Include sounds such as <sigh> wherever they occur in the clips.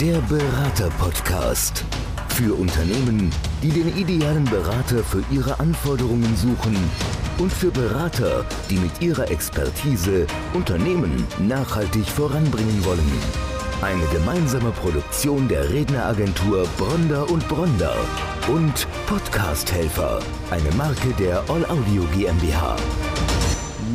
Der Berater-Podcast. Für Unternehmen, die den idealen Berater für ihre Anforderungen suchen und für Berater, die mit ihrer Expertise Unternehmen nachhaltig voranbringen wollen. Eine gemeinsame Produktion der Redneragentur Bronder und Bronder und Podcast-Helfer, eine Marke der All Audio GmbH.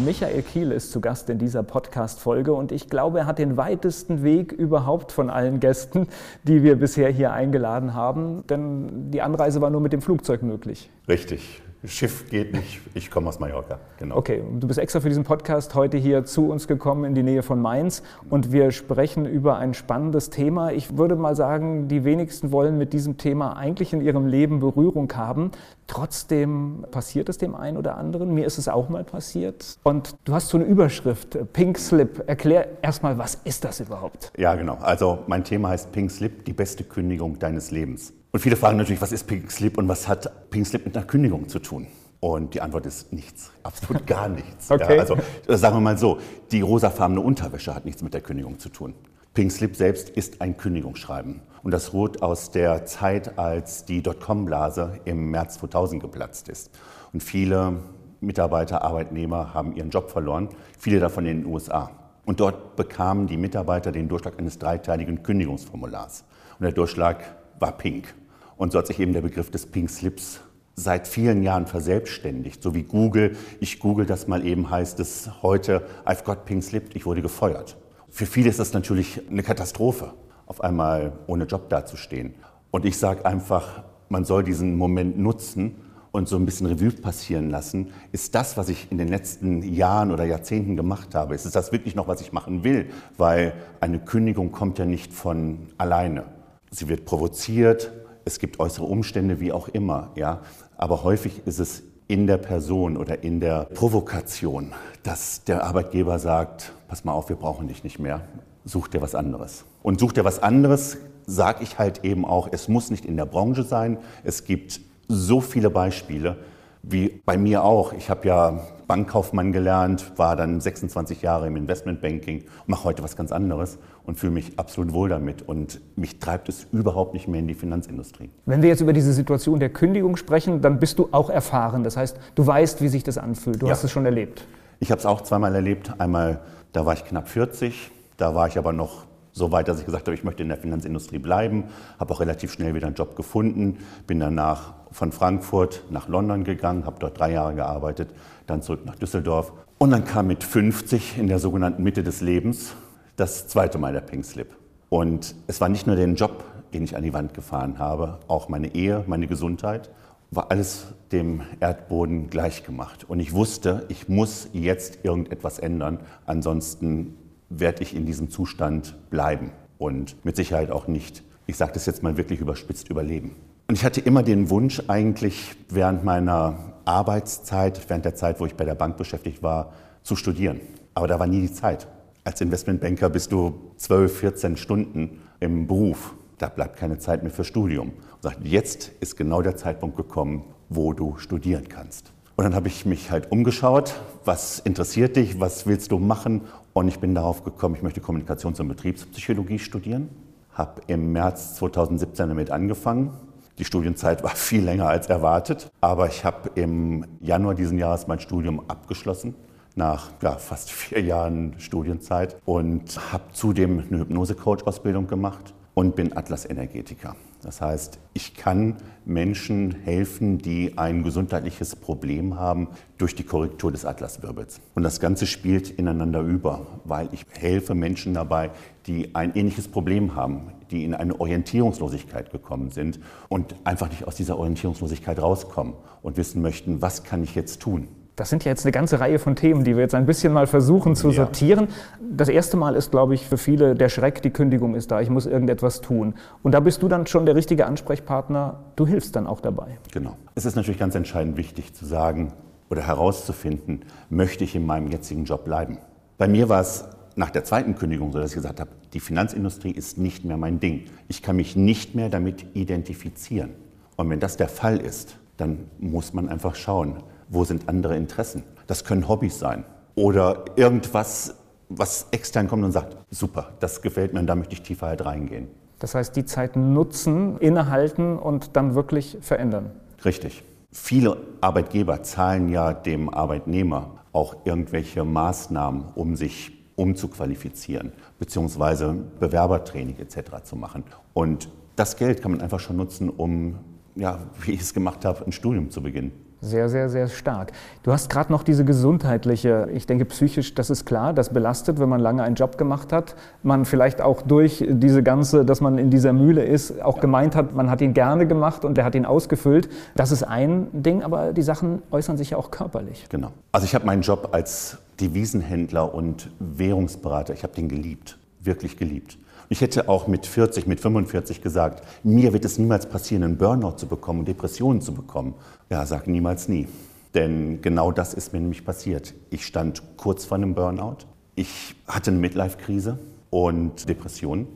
Michael Kiel ist zu Gast in dieser Podcast-Folge und ich glaube, er hat den weitesten Weg überhaupt von allen Gästen, die wir bisher hier eingeladen haben, denn die Anreise war nur mit dem Flugzeug möglich. Richtig. Schiff geht nicht, ich komme aus Mallorca. Genau. Okay, du bist extra für diesen Podcast heute hier zu uns gekommen in die Nähe von Mainz und wir sprechen über ein spannendes Thema. Ich würde mal sagen, die wenigsten wollen mit diesem Thema eigentlich in ihrem Leben Berührung haben. Trotzdem passiert es dem einen oder anderen. Mir ist es auch mal passiert. Und du hast so eine Überschrift, Pink Slip. Erklär erstmal, was ist das überhaupt? Ja, genau. Also mein Thema heißt Pink Slip, die beste Kündigung deines Lebens. Und viele fragen natürlich, was ist Pink Slip und was hat Pink Slip mit einer Kündigung zu tun? Und die Antwort ist nichts, absolut <laughs> gar nichts. okay. Ja, also sagen wir mal so, die rosafarbene Unterwäsche hat nichts mit der Kündigung zu tun. Pink Slip selbst ist ein Kündigungsschreiben. Und das ruht aus der Zeit, als die Dotcom-Blase im März 2000 geplatzt ist. Und viele Mitarbeiter, Arbeitnehmer haben ihren Job verloren, viele davon in den USA. Und dort bekamen die Mitarbeiter den Durchschlag eines dreiteiligen Kündigungsformulars. Und der Durchschlag war pink. Und so hat sich eben der Begriff des Pink Slips seit vielen Jahren verselbstständigt. So wie Google, ich google das mal eben, heißt es heute, I've got Pink Slip, ich wurde gefeuert. Für viele ist das natürlich eine Katastrophe, auf einmal ohne Job dazustehen. Und ich sage einfach, man soll diesen Moment nutzen und so ein bisschen Revue passieren lassen. Ist das, was ich in den letzten Jahren oder Jahrzehnten gemacht habe, ist das wirklich noch, was ich machen will? Weil eine Kündigung kommt ja nicht von alleine. Sie wird provoziert, es gibt äußere Umstände, wie auch immer, ja. Aber häufig ist es in der Person oder in der Provokation, dass der Arbeitgeber sagt, pass mal auf, wir brauchen dich nicht mehr, such dir was anderes. Und such dir was anderes, sage ich halt eben auch, es muss nicht in der Branche sein. Es gibt so viele Beispiele, wie bei mir auch. Ich habe ja Bankkaufmann gelernt, war dann 26 Jahre im Investmentbanking, mache heute was ganz anderes und fühle mich absolut wohl damit. Und mich treibt es überhaupt nicht mehr in die Finanzindustrie. Wenn wir jetzt über diese Situation der Kündigung sprechen, dann bist du auch erfahren. Das heißt, du weißt, wie sich das anfühlt. Du ja. hast es schon erlebt. Ich habe es auch zweimal erlebt. Einmal, da war ich knapp 40, da war ich aber noch so weit, dass ich gesagt habe, ich möchte in der Finanzindustrie bleiben, habe auch relativ schnell wieder einen Job gefunden, bin danach von Frankfurt nach London gegangen, habe dort drei Jahre gearbeitet, dann zurück nach Düsseldorf. Und dann kam mit 50 in der sogenannten Mitte des Lebens das zweite Mal der Pink Slip. Und es war nicht nur den Job, den ich an die Wand gefahren habe, auch meine Ehe, meine Gesundheit, war alles dem Erdboden gleichgemacht. Und ich wusste, ich muss jetzt irgendetwas ändern, ansonsten werde ich in diesem Zustand bleiben und mit Sicherheit auch nicht, ich sage das jetzt mal wirklich überspitzt, überleben. Und ich hatte immer den Wunsch eigentlich während meiner Arbeitszeit, während der Zeit, wo ich bei der Bank beschäftigt war, zu studieren. Aber da war nie die Zeit. Als Investmentbanker bist du 12, 14 Stunden im Beruf. Da bleibt keine Zeit mehr für Studium. Und sagt, jetzt ist genau der Zeitpunkt gekommen, wo du studieren kannst. Und dann habe ich mich halt umgeschaut, was interessiert dich, was willst du machen? Und ich bin darauf gekommen, ich möchte Kommunikations- und Betriebspsychologie studieren. Habe im März 2017 damit angefangen die Studienzeit war <laughs> viel länger als erwartet, aber ich habe im Januar diesen Jahres mein Studium abgeschlossen nach ja, fast vier Jahren Studienzeit und habe zudem eine Hypnose-Coach-Ausbildung gemacht und bin Atlas-Energetiker. Das heißt, ich kann Menschen helfen, die ein gesundheitliches Problem haben durch die Korrektur des Atlaswirbels. Und das Ganze spielt ineinander über, weil ich helfe Menschen dabei, die ein ähnliches Problem haben, die in eine Orientierungslosigkeit gekommen sind und einfach nicht aus dieser Orientierungslosigkeit rauskommen und wissen möchten, was kann ich jetzt tun? Das sind ja jetzt eine ganze Reihe von Themen, die wir jetzt ein bisschen mal versuchen zu sortieren. Das erste Mal ist, glaube ich, für viele der Schreck, die Kündigung ist da, ich muss irgendetwas tun. Und da bist du dann schon der richtige Ansprechpartner, du hilfst dann auch dabei. Genau. Es ist natürlich ganz entscheidend wichtig zu sagen oder herauszufinden, möchte ich in meinem jetzigen Job bleiben. Bei mir war es nach der zweiten Kündigung so, dass ich gesagt habe, die Finanzindustrie ist nicht mehr mein Ding. Ich kann mich nicht mehr damit identifizieren. Und wenn das der Fall ist, dann muss man einfach schauen, wo sind andere Interessen? Das können Hobbys sein oder irgendwas, was extern kommt und sagt, super, das gefällt mir und da möchte ich tiefer halt reingehen. Das heißt, die Zeit nutzen, innehalten und dann wirklich verändern. Richtig. Viele Arbeitgeber zahlen ja dem Arbeitnehmer auch irgendwelche Maßnahmen, um sich umzuqualifizieren, beziehungsweise Bewerbertraining etc. zu machen. Und das Geld kann man einfach schon nutzen, um, ja, wie ich es gemacht habe, ein Studium zu beginnen. Sehr, sehr, sehr stark. Du hast gerade noch diese gesundheitliche, ich denke psychisch, das ist klar, das belastet, wenn man lange einen Job gemacht hat. Man vielleicht auch durch diese ganze, dass man in dieser Mühle ist, auch gemeint hat, man hat ihn gerne gemacht und der hat ihn ausgefüllt. Das ist ein Ding, aber die Sachen äußern sich ja auch körperlich. Genau. Also ich habe meinen Job als Devisenhändler und Währungsberater, ich habe den geliebt, wirklich geliebt. Ich hätte auch mit 40, mit 45 gesagt, mir wird es niemals passieren, einen Burnout zu bekommen und Depressionen zu bekommen. Ja, sag niemals nie. Denn genau das ist mir nämlich passiert. Ich stand kurz vor einem Burnout. Ich hatte eine Midlife-Krise und Depressionen.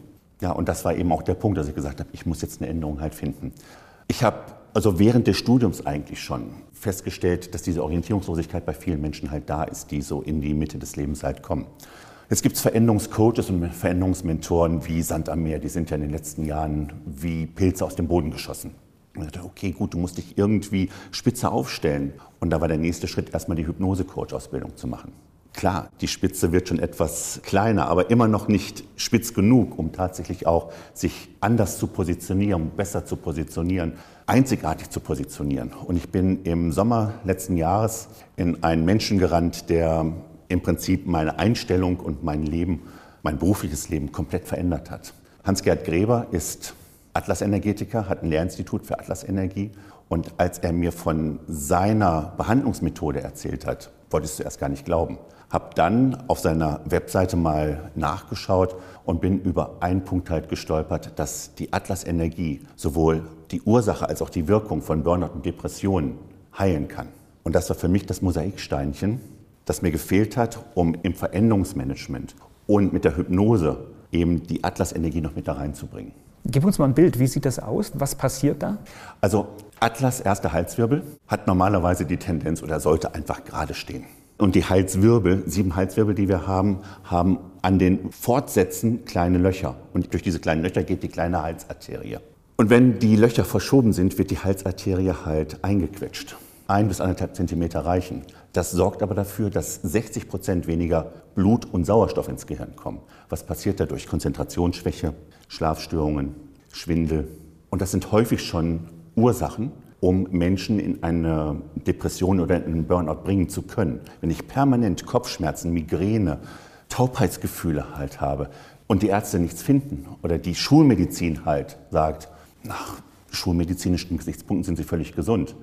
Ja, und das war eben auch der Punkt, dass ich gesagt habe, ich muss jetzt eine Änderung halt finden. Ich habe also während des Studiums eigentlich schon festgestellt, dass diese Orientierungslosigkeit bei vielen Menschen halt da ist, die so in die Mitte des Lebens halt kommen. Jetzt gibt es Veränderungscoaches und Veränderungsmentoren wie Sand am Meer, die sind ja in den letzten Jahren wie Pilze aus dem Boden geschossen. Und ich dachte, okay, gut, du musst dich irgendwie spitze aufstellen. Und da war der nächste Schritt, erstmal die Hypnose-Coach-Ausbildung zu machen. Klar, die Spitze wird schon etwas kleiner, aber immer noch nicht spitz genug, um tatsächlich auch sich anders zu positionieren, besser zu positionieren, einzigartig zu positionieren. Und ich bin im Sommer letzten Jahres in einen Menschen gerannt, der im Prinzip meine Einstellung und mein Leben, mein berufliches Leben komplett verändert hat. Hans-Gerd Gräber ist Atlas-Energetiker, hat ein Lehrinstitut für Atlas-Energie. Und als er mir von seiner Behandlungsmethode erzählt hat, wollte ich es zuerst gar nicht glauben. Habe dann auf seiner Webseite mal nachgeschaut und bin über einen Punkt halt gestolpert, dass die Atlas-Energie sowohl die Ursache als auch die Wirkung von Burnout und Depressionen heilen kann. Und das war für mich das Mosaiksteinchen, das mir gefehlt hat, um im Veränderungsmanagement und mit der Hypnose eben die Atlas-Energie noch mit da reinzubringen. Gib uns mal ein Bild, wie sieht das aus? Was passiert da? Also Atlas erster Halswirbel hat normalerweise die Tendenz oder sollte einfach gerade stehen. Und die Halswirbel, sieben Halswirbel, die wir haben, haben an den Fortsätzen kleine Löcher. Und durch diese kleinen Löcher geht die kleine Halsarterie. Und wenn die Löcher verschoben sind, wird die Halsarterie halt eingequetscht ein bis anderthalb Zentimeter reichen. Das sorgt aber dafür, dass 60 Prozent weniger Blut und Sauerstoff ins Gehirn kommen. Was passiert dadurch? Konzentrationsschwäche, Schlafstörungen, Schwindel. Und das sind häufig schon Ursachen, um Menschen in eine Depression oder in einen Burnout bringen zu können. Wenn ich permanent Kopfschmerzen, Migräne, Taubheitsgefühle halt habe und die Ärzte nichts finden oder die Schulmedizin halt sagt, nach schulmedizinischen Gesichtspunkten sind sie völlig gesund,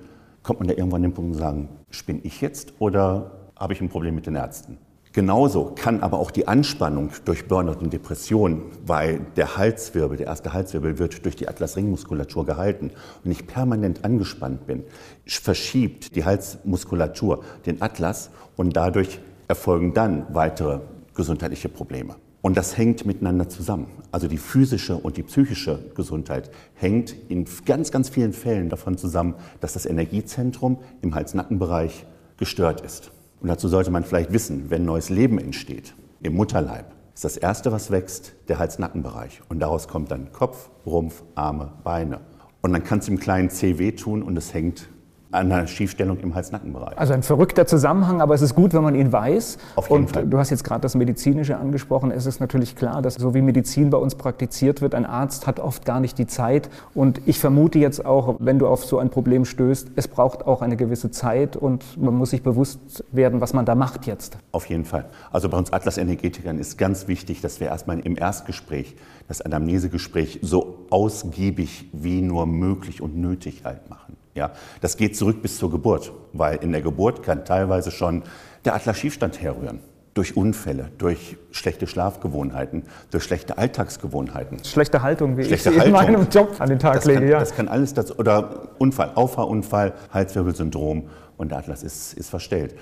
kommt man da irgendwann an den Punkt und sagen, spinne ich jetzt oder habe ich ein Problem mit den Ärzten? Genauso kann aber auch die Anspannung durch Burnout und Depression, weil der Halswirbel, der erste Halswirbel wird durch die Atlasringmuskulatur gehalten und ich permanent angespannt bin, verschiebt die Halsmuskulatur den Atlas und dadurch erfolgen dann weitere gesundheitliche Probleme. Und das hängt miteinander zusammen. Also die physische und die psychische Gesundheit hängt in ganz, ganz vielen Fällen davon zusammen, dass das Energiezentrum im Hals-Nacken-Bereich gestört ist. Und dazu sollte man vielleicht wissen, wenn neues Leben entsteht im Mutterleib, ist das Erste, was wächst, der Hals-Nacken-Bereich. Und daraus kommt dann Kopf, Rumpf, Arme, Beine. Und dann kann es im kleinen C wehtun und es hängt einer Schiefstellung im Hals-Nacken-Bereich. Also ein verrückter Zusammenhang, aber es ist gut, wenn man ihn weiß. Auf jeden und Fall. du hast jetzt gerade das Medizinische angesprochen. Es ist natürlich klar, dass so wie Medizin bei uns praktiziert wird, ein Arzt hat oft gar nicht die Zeit. Und ich vermute jetzt auch, wenn du auf so ein Problem stößt, es braucht auch eine gewisse Zeit und man muss sich bewusst werden, was man da macht jetzt. Auf jeden Fall. Also bei uns Atlas-Energetikern ist ganz wichtig, dass wir erstmal im Erstgespräch, das Anamnesegespräch so ausgiebig wie nur möglich und nötig halt machen. Ja, das geht zurück bis zur Geburt, weil in der Geburt kann teilweise schon der Atlas-Schiefstand herrühren. Durch Unfälle, durch schlechte Schlafgewohnheiten, durch schlechte Alltagsgewohnheiten. Schlechte Haltung, wie Schlechte ich sie in meinem Job an den Tag Das lege. kann, ja. das kann alles dazu, oder Unfall, Auffahrunfall, Halswirbelsyndrom und der Atlas ist, ist verstellt.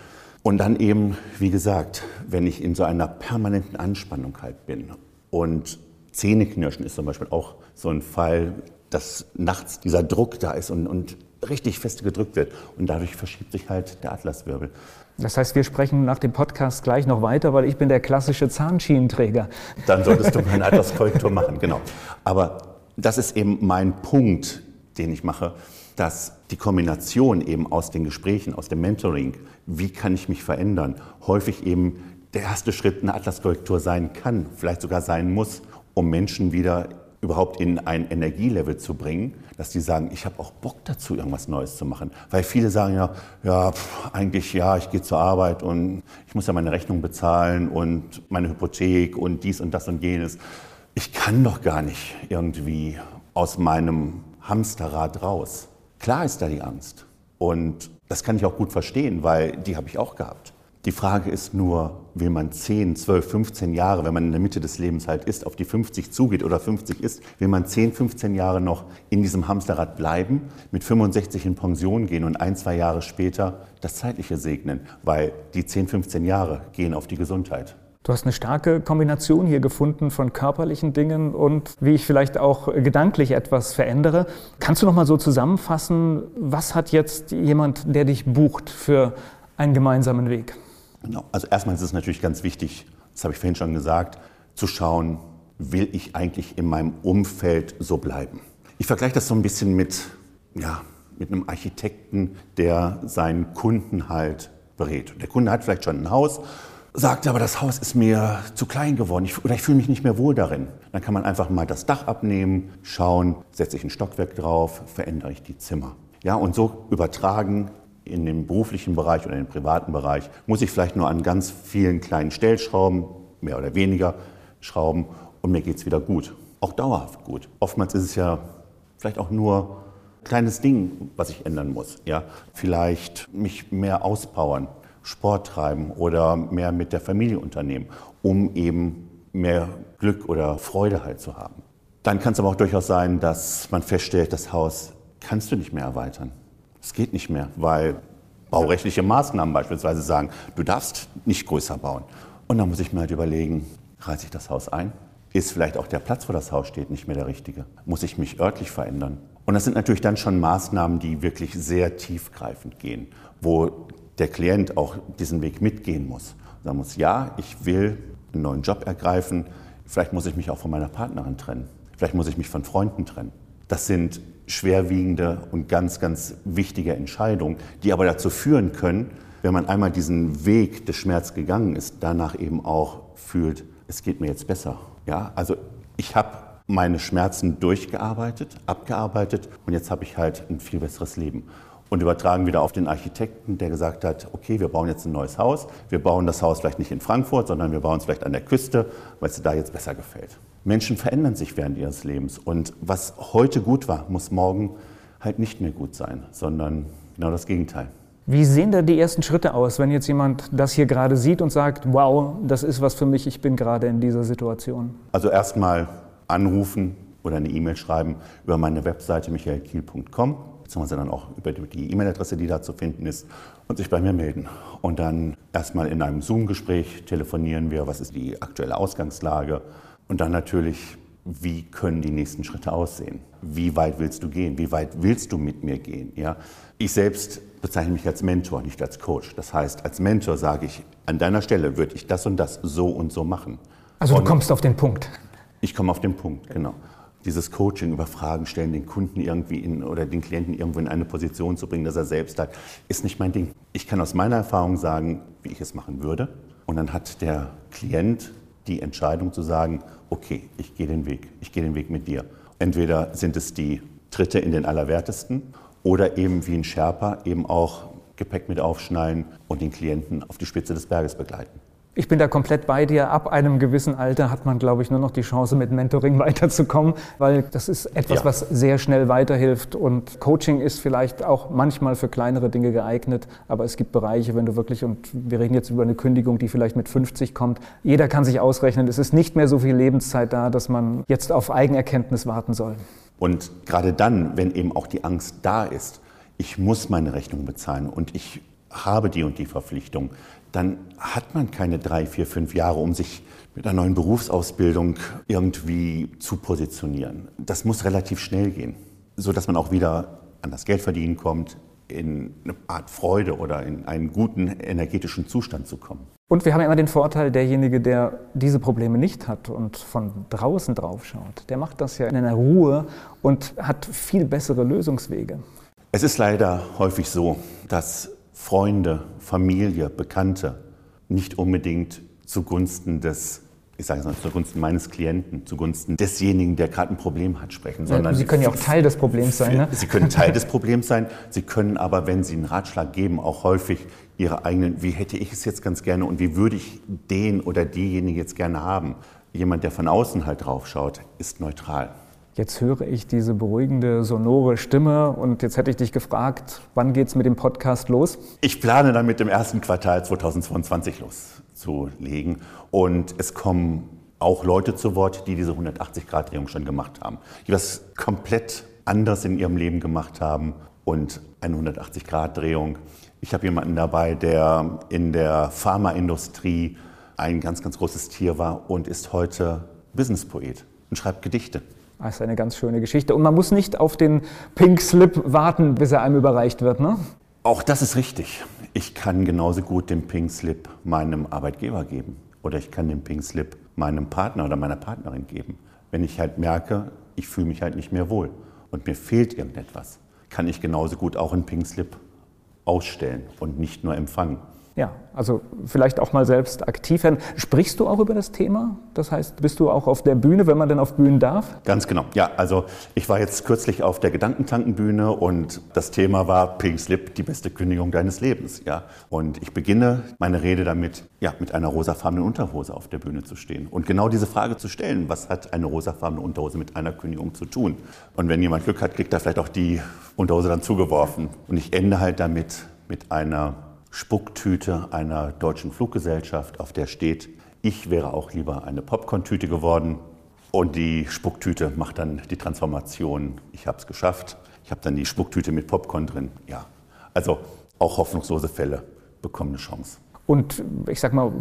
Und dann eben, wie gesagt, wenn ich in so einer permanenten Anspannung halt bin und Zähneknirschen ist zum Beispiel auch so ein Fall, dass nachts dieser Druck da ist und, und richtig fest gedrückt wird und dadurch verschiebt sich halt der Atlaswirbel. Das heißt, wir sprechen nach dem Podcast gleich noch weiter, weil ich bin der klassische Zahnschienenträger. Dann <laughs> solltest du mal eine Atlaskorrektur machen, genau. Aber das ist eben mein Punkt, den ich mache, dass die Kombination eben aus den Gesprächen, aus dem Mentoring, wie kann ich mich verändern, häufig eben der erste Schritt eine Atlaskorrektur sein kann, vielleicht sogar sein muss, um Menschen wieder überhaupt in ein Energielevel zu bringen, dass die sagen, ich habe auch Bock dazu, irgendwas Neues zu machen. Weil viele sagen ja, ja, pff, eigentlich ja, ich gehe zur Arbeit und ich muss ja meine Rechnung bezahlen und meine Hypothek und dies und das und jenes. Ich kann doch gar nicht irgendwie aus meinem Hamsterrad raus. Klar ist da die Angst. Und das kann ich auch gut verstehen, weil die habe ich auch gehabt. Die Frage ist nur, will man 10, 12, 15 Jahre, wenn man in der Mitte des Lebens halt ist, auf die 50 zugeht oder 50 ist, will man 10, 15 Jahre noch in diesem Hamsterrad bleiben, mit 65 in Pension gehen und ein, zwei Jahre später das Zeitliche segnen, weil die 10, 15 Jahre gehen auf die Gesundheit. Du hast eine starke Kombination hier gefunden von körperlichen Dingen und wie ich vielleicht auch gedanklich etwas verändere. Kannst du noch mal so zusammenfassen, was hat jetzt jemand, der dich bucht für einen gemeinsamen Weg? Genau. Also erstmal ist es natürlich ganz wichtig, das habe ich vorhin schon gesagt, zu schauen, will ich eigentlich in meinem Umfeld so bleiben? Ich vergleiche das so ein bisschen mit, ja, mit einem Architekten, der seinen Kunden halt berät. Der Kunde hat vielleicht schon ein Haus, sagt aber, das Haus ist mir zu klein geworden ich, oder ich fühle mich nicht mehr wohl darin. Dann kann man einfach mal das Dach abnehmen, schauen, setze ich ein Stockwerk drauf, verändere ich die Zimmer. Ja, und so übertragen in dem beruflichen Bereich oder im privaten Bereich muss ich vielleicht nur an ganz vielen kleinen Stellschrauben, mehr oder weniger Schrauben und mir geht es wieder gut. Auch dauerhaft gut. Oftmals ist es ja vielleicht auch nur ein kleines Ding, was ich ändern muss. Ja? Vielleicht mich mehr auspowern, Sport treiben oder mehr mit der Familie unternehmen, um eben mehr Glück oder Freude halt zu haben. Dann kann es aber auch durchaus sein, dass man feststellt, das Haus kannst du nicht mehr erweitern. Es geht nicht mehr, weil baurechtliche Maßnahmen beispielsweise sagen, du darfst nicht größer bauen. Und dann muss ich mir halt überlegen, reiße ich das Haus ein? Ist vielleicht auch der Platz, wo das Haus steht, nicht mehr der richtige? Muss ich mich örtlich verändern? Und das sind natürlich dann schon Maßnahmen, die wirklich sehr tiefgreifend gehen, wo der Klient auch diesen Weg mitgehen muss. Sagen muss, ja, ich will einen neuen Job ergreifen, vielleicht muss ich mich auch von meiner Partnerin trennen, vielleicht muss ich mich von Freunden trennen. Das sind schwerwiegende und ganz, ganz wichtige Entscheidungen, die aber dazu führen können, wenn man einmal diesen Weg des Schmerz gegangen ist, danach eben auch fühlt, es geht mir jetzt besser. Ja, also ich habe meine Schmerzen durchgearbeitet, abgearbeitet und jetzt habe ich halt ein viel besseres Leben. Und übertragen wieder auf den Architekten, der gesagt hat, okay, wir bauen jetzt ein neues Haus. Wir bauen das Haus vielleicht nicht in Frankfurt, sondern wir bauen es vielleicht an der Küste, weil es dir da jetzt besser gefällt. Menschen verändern sich während ihres Lebens. Und was heute gut war, muss morgen halt nicht mehr gut sein, sondern genau das Gegenteil. Wie sehen da die ersten Schritte aus, wenn jetzt jemand das hier gerade sieht und sagt, wow, das ist was für mich, ich bin gerade in dieser Situation? Also erstmal anrufen oder eine E-Mail schreiben über meine Webseite michaelkiel.com, beziehungsweise dann auch über die E-Mail-Adresse, die da zu finden ist, und sich bei mir melden. Und dann erstmal in einem Zoom-Gespräch telefonieren wir, was ist die aktuelle Ausgangslage, und dann natürlich, wie können die nächsten Schritte aussehen? Wie weit willst du gehen? Wie weit willst du mit mir gehen? Ja? Ich selbst bezeichne mich als Mentor, nicht als Coach. Das heißt, als Mentor sage ich, an deiner Stelle würde ich das und das so und so machen. Also und du kommst auf den Punkt. Ich komme auf den Punkt, genau. Dieses Coaching über Fragen stellen, den Kunden irgendwie in, oder den Klienten irgendwo in eine Position zu bringen, dass er selbst hat, ist nicht mein Ding. Ich kann aus meiner Erfahrung sagen, wie ich es machen würde. Und dann hat der Klient die Entscheidung zu sagen, okay, ich gehe den Weg, ich gehe den Weg mit dir. Entweder sind es die Tritte in den Allerwertesten oder eben wie ein Sherpa eben auch Gepäck mit aufschnallen und den Klienten auf die Spitze des Berges begleiten. Ich bin da komplett bei dir. Ab einem gewissen Alter hat man, glaube ich, nur noch die Chance, mit Mentoring <laughs> weiterzukommen, weil das ist etwas, ja. was sehr schnell weiterhilft. Und Coaching ist vielleicht auch manchmal für kleinere Dinge geeignet, aber es gibt Bereiche, wenn du wirklich, und wir reden jetzt über eine Kündigung, die vielleicht mit 50 kommt, jeder kann sich ausrechnen, es ist nicht mehr so viel Lebenszeit da, dass man jetzt auf Eigenerkenntnis warten soll. Und gerade dann, wenn eben auch die Angst da ist, ich muss meine Rechnung bezahlen und ich habe die und die Verpflichtung, dann hat man keine drei, vier, fünf Jahre, um sich mit einer neuen Berufsausbildung irgendwie zu positionieren. Das muss relativ schnell gehen, sodass man auch wieder an das Geld verdienen kommt, in eine Art Freude oder in einen guten energetischen Zustand zu kommen. Und wir haben immer den Vorteil, derjenige, der diese Probleme nicht hat und von draußen drauf schaut, der macht das ja in einer Ruhe und hat viel bessere Lösungswege. Es ist leider häufig so, dass Freunde, Familie, Bekannte nicht unbedingt zugunsten des ich sage es mal, zugunsten meines Klienten, zugunsten desjenigen, der gerade ein Problem hat, sprechen. Sondern Sie können ja auch Teil des Problems sein. Ne? Sie können Teil des Problems sein. Sie können aber, wenn Sie einen Ratschlag geben, auch häufig Ihre eigenen, wie hätte ich es jetzt ganz gerne und wie würde ich den oder diejenige jetzt gerne haben. Jemand, der von außen halt drauf schaut, ist neutral. Jetzt höre ich diese beruhigende, sonore Stimme und jetzt hätte ich dich gefragt, wann geht es mit dem Podcast los? Ich plane dann mit dem ersten Quartal 2022 loszulegen und es kommen auch Leute zu Wort, die diese 180-Grad-Drehung schon gemacht haben, die was komplett anders in ihrem Leben gemacht haben und eine 180-Grad-Drehung. Ich habe jemanden dabei, der in der Pharmaindustrie ein ganz, ganz großes Tier war und ist heute Businesspoet und schreibt Gedichte. Das ist eine ganz schöne Geschichte. Und man muss nicht auf den Pink Slip warten, bis er einem überreicht wird, ne? Auch das ist richtig. Ich kann genauso gut den Pink Slip meinem Arbeitgeber geben. Oder ich kann den Pink Slip meinem Partner oder meiner Partnerin geben. Wenn ich halt merke, ich fühle mich halt nicht mehr wohl und mir fehlt irgendetwas, kann ich genauso gut auch einen Pink Slip ausstellen und nicht nur empfangen. Ja, also vielleicht auch mal selbst aktiv werden. Sprichst du auch über das Thema? Das heißt, bist du auch auf der Bühne, wenn man denn auf Bühnen darf? Ganz genau. Ja, also ich war jetzt kürzlich auf der Gedankentankenbühne und das Thema war Pink Slip, die beste Kündigung deines Lebens. Ja, und ich beginne meine Rede damit, ja, mit einer rosafarbenen Unterhose auf der Bühne zu stehen und genau diese Frage zu stellen: Was hat eine rosafarbene Unterhose mit einer Kündigung zu tun? Und wenn jemand Glück hat, kriegt er vielleicht auch die Unterhose dann zugeworfen. Und ich ende halt damit mit einer Spucktüte einer deutschen Fluggesellschaft, auf der steht, ich wäre auch lieber eine Popcorn-Tüte geworden. Und die Spucktüte macht dann die Transformation, ich habe es geschafft. Ich habe dann die Spucktüte mit Popcorn drin. Ja, also auch hoffnungslose Fälle bekommen eine Chance. Und ich sage mal,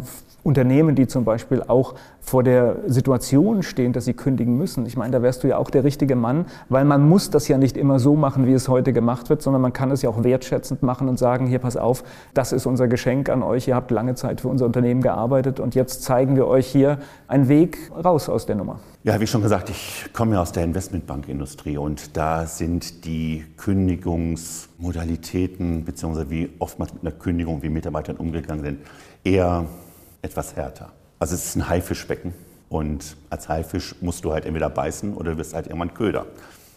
Unternehmen, die zum Beispiel auch vor der Situation stehen, dass sie kündigen müssen. Ich meine, da wärst du ja auch der richtige Mann, weil man muss das ja nicht immer so machen, wie es heute gemacht wird, sondern man kann es ja auch wertschätzend machen und sagen, hier pass auf, das ist unser Geschenk an euch, ihr habt lange Zeit für unser Unternehmen gearbeitet und jetzt zeigen wir euch hier einen Weg raus aus der Nummer. Ja, wie schon gesagt, ich komme ja aus der Investmentbankindustrie und da sind die Kündigungsmodalitäten, beziehungsweise wie oftmals mit einer Kündigung, wie Mitarbeitern umgegangen sind, eher etwas härter. Also es ist ein Haifischbecken und als Haifisch musst du halt entweder beißen oder du wirst halt irgendwann Köder.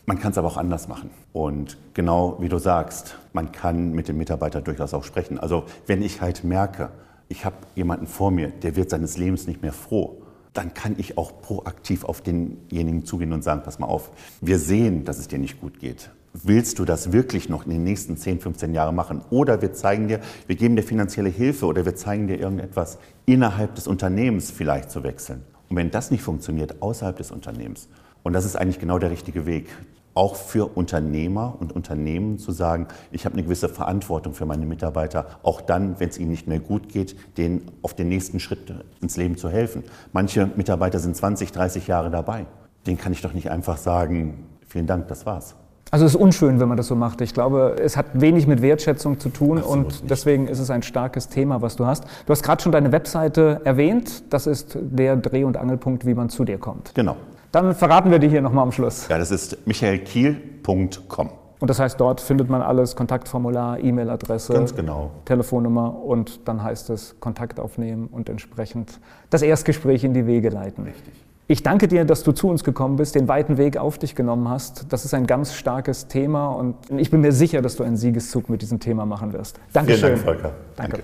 Man kann es aber auch anders machen. Und genau wie du sagst, man kann mit dem Mitarbeiter durchaus auch sprechen. Also wenn ich halt merke, ich habe jemanden vor mir, der wird seines Lebens nicht mehr froh, dann kann ich auch proaktiv auf denjenigen zugehen und sagen, pass mal auf, wir sehen, dass es dir nicht gut geht. Willst du das wirklich noch in den nächsten 10, 15 Jahren machen? Oder wir zeigen dir, wir geben dir finanzielle Hilfe oder wir zeigen dir irgendetwas innerhalb des Unternehmens vielleicht zu wechseln. Und wenn das nicht funktioniert, außerhalb des Unternehmens. Und das ist eigentlich genau der richtige Weg auch für Unternehmer und Unternehmen zu sagen, ich habe eine gewisse Verantwortung für meine Mitarbeiter, auch dann, wenn es ihnen nicht mehr gut geht, denen auf den nächsten Schritt ins Leben zu helfen. Manche Mitarbeiter sind 20, 30 Jahre dabei. Den kann ich doch nicht einfach sagen, vielen Dank, das war's. Also es ist unschön, wenn man das so macht. Ich glaube, es hat wenig mit Wertschätzung zu tun Absolut und nicht. deswegen ist es ein starkes Thema, was du hast. Du hast gerade schon deine Webseite erwähnt. Das ist der Dreh- und Angelpunkt, wie man zu dir kommt. Genau. Dann verraten wir die hier nochmal am Schluss. Ja, das ist michaelkiel.com. Und das heißt, dort findet man alles, Kontaktformular, E-Mail-Adresse, genau. Telefonnummer und dann heißt es Kontakt aufnehmen und entsprechend das Erstgespräch in die Wege leiten. Richtig. Ich danke dir, dass du zu uns gekommen bist, den weiten Weg auf dich genommen hast. Das ist ein ganz starkes Thema und ich bin mir sicher, dass du einen Siegeszug mit diesem Thema machen wirst. Dankeschön. Vielen Dank, Volker. Danke.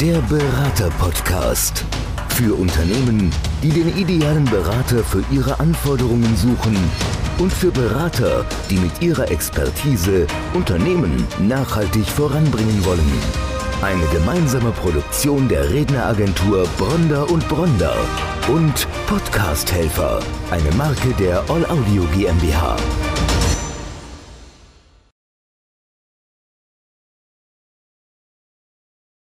Der Berater-Podcast. Für Unternehmen, die den idealen Berater für ihre Anforderungen suchen und für Berater, die mit ihrer Expertise Unternehmen nachhaltig voranbringen wollen. Eine gemeinsame Produktion der Redneragentur Bronder und Bronder und Podcast Helfer, eine Marke der All Audio GmbH.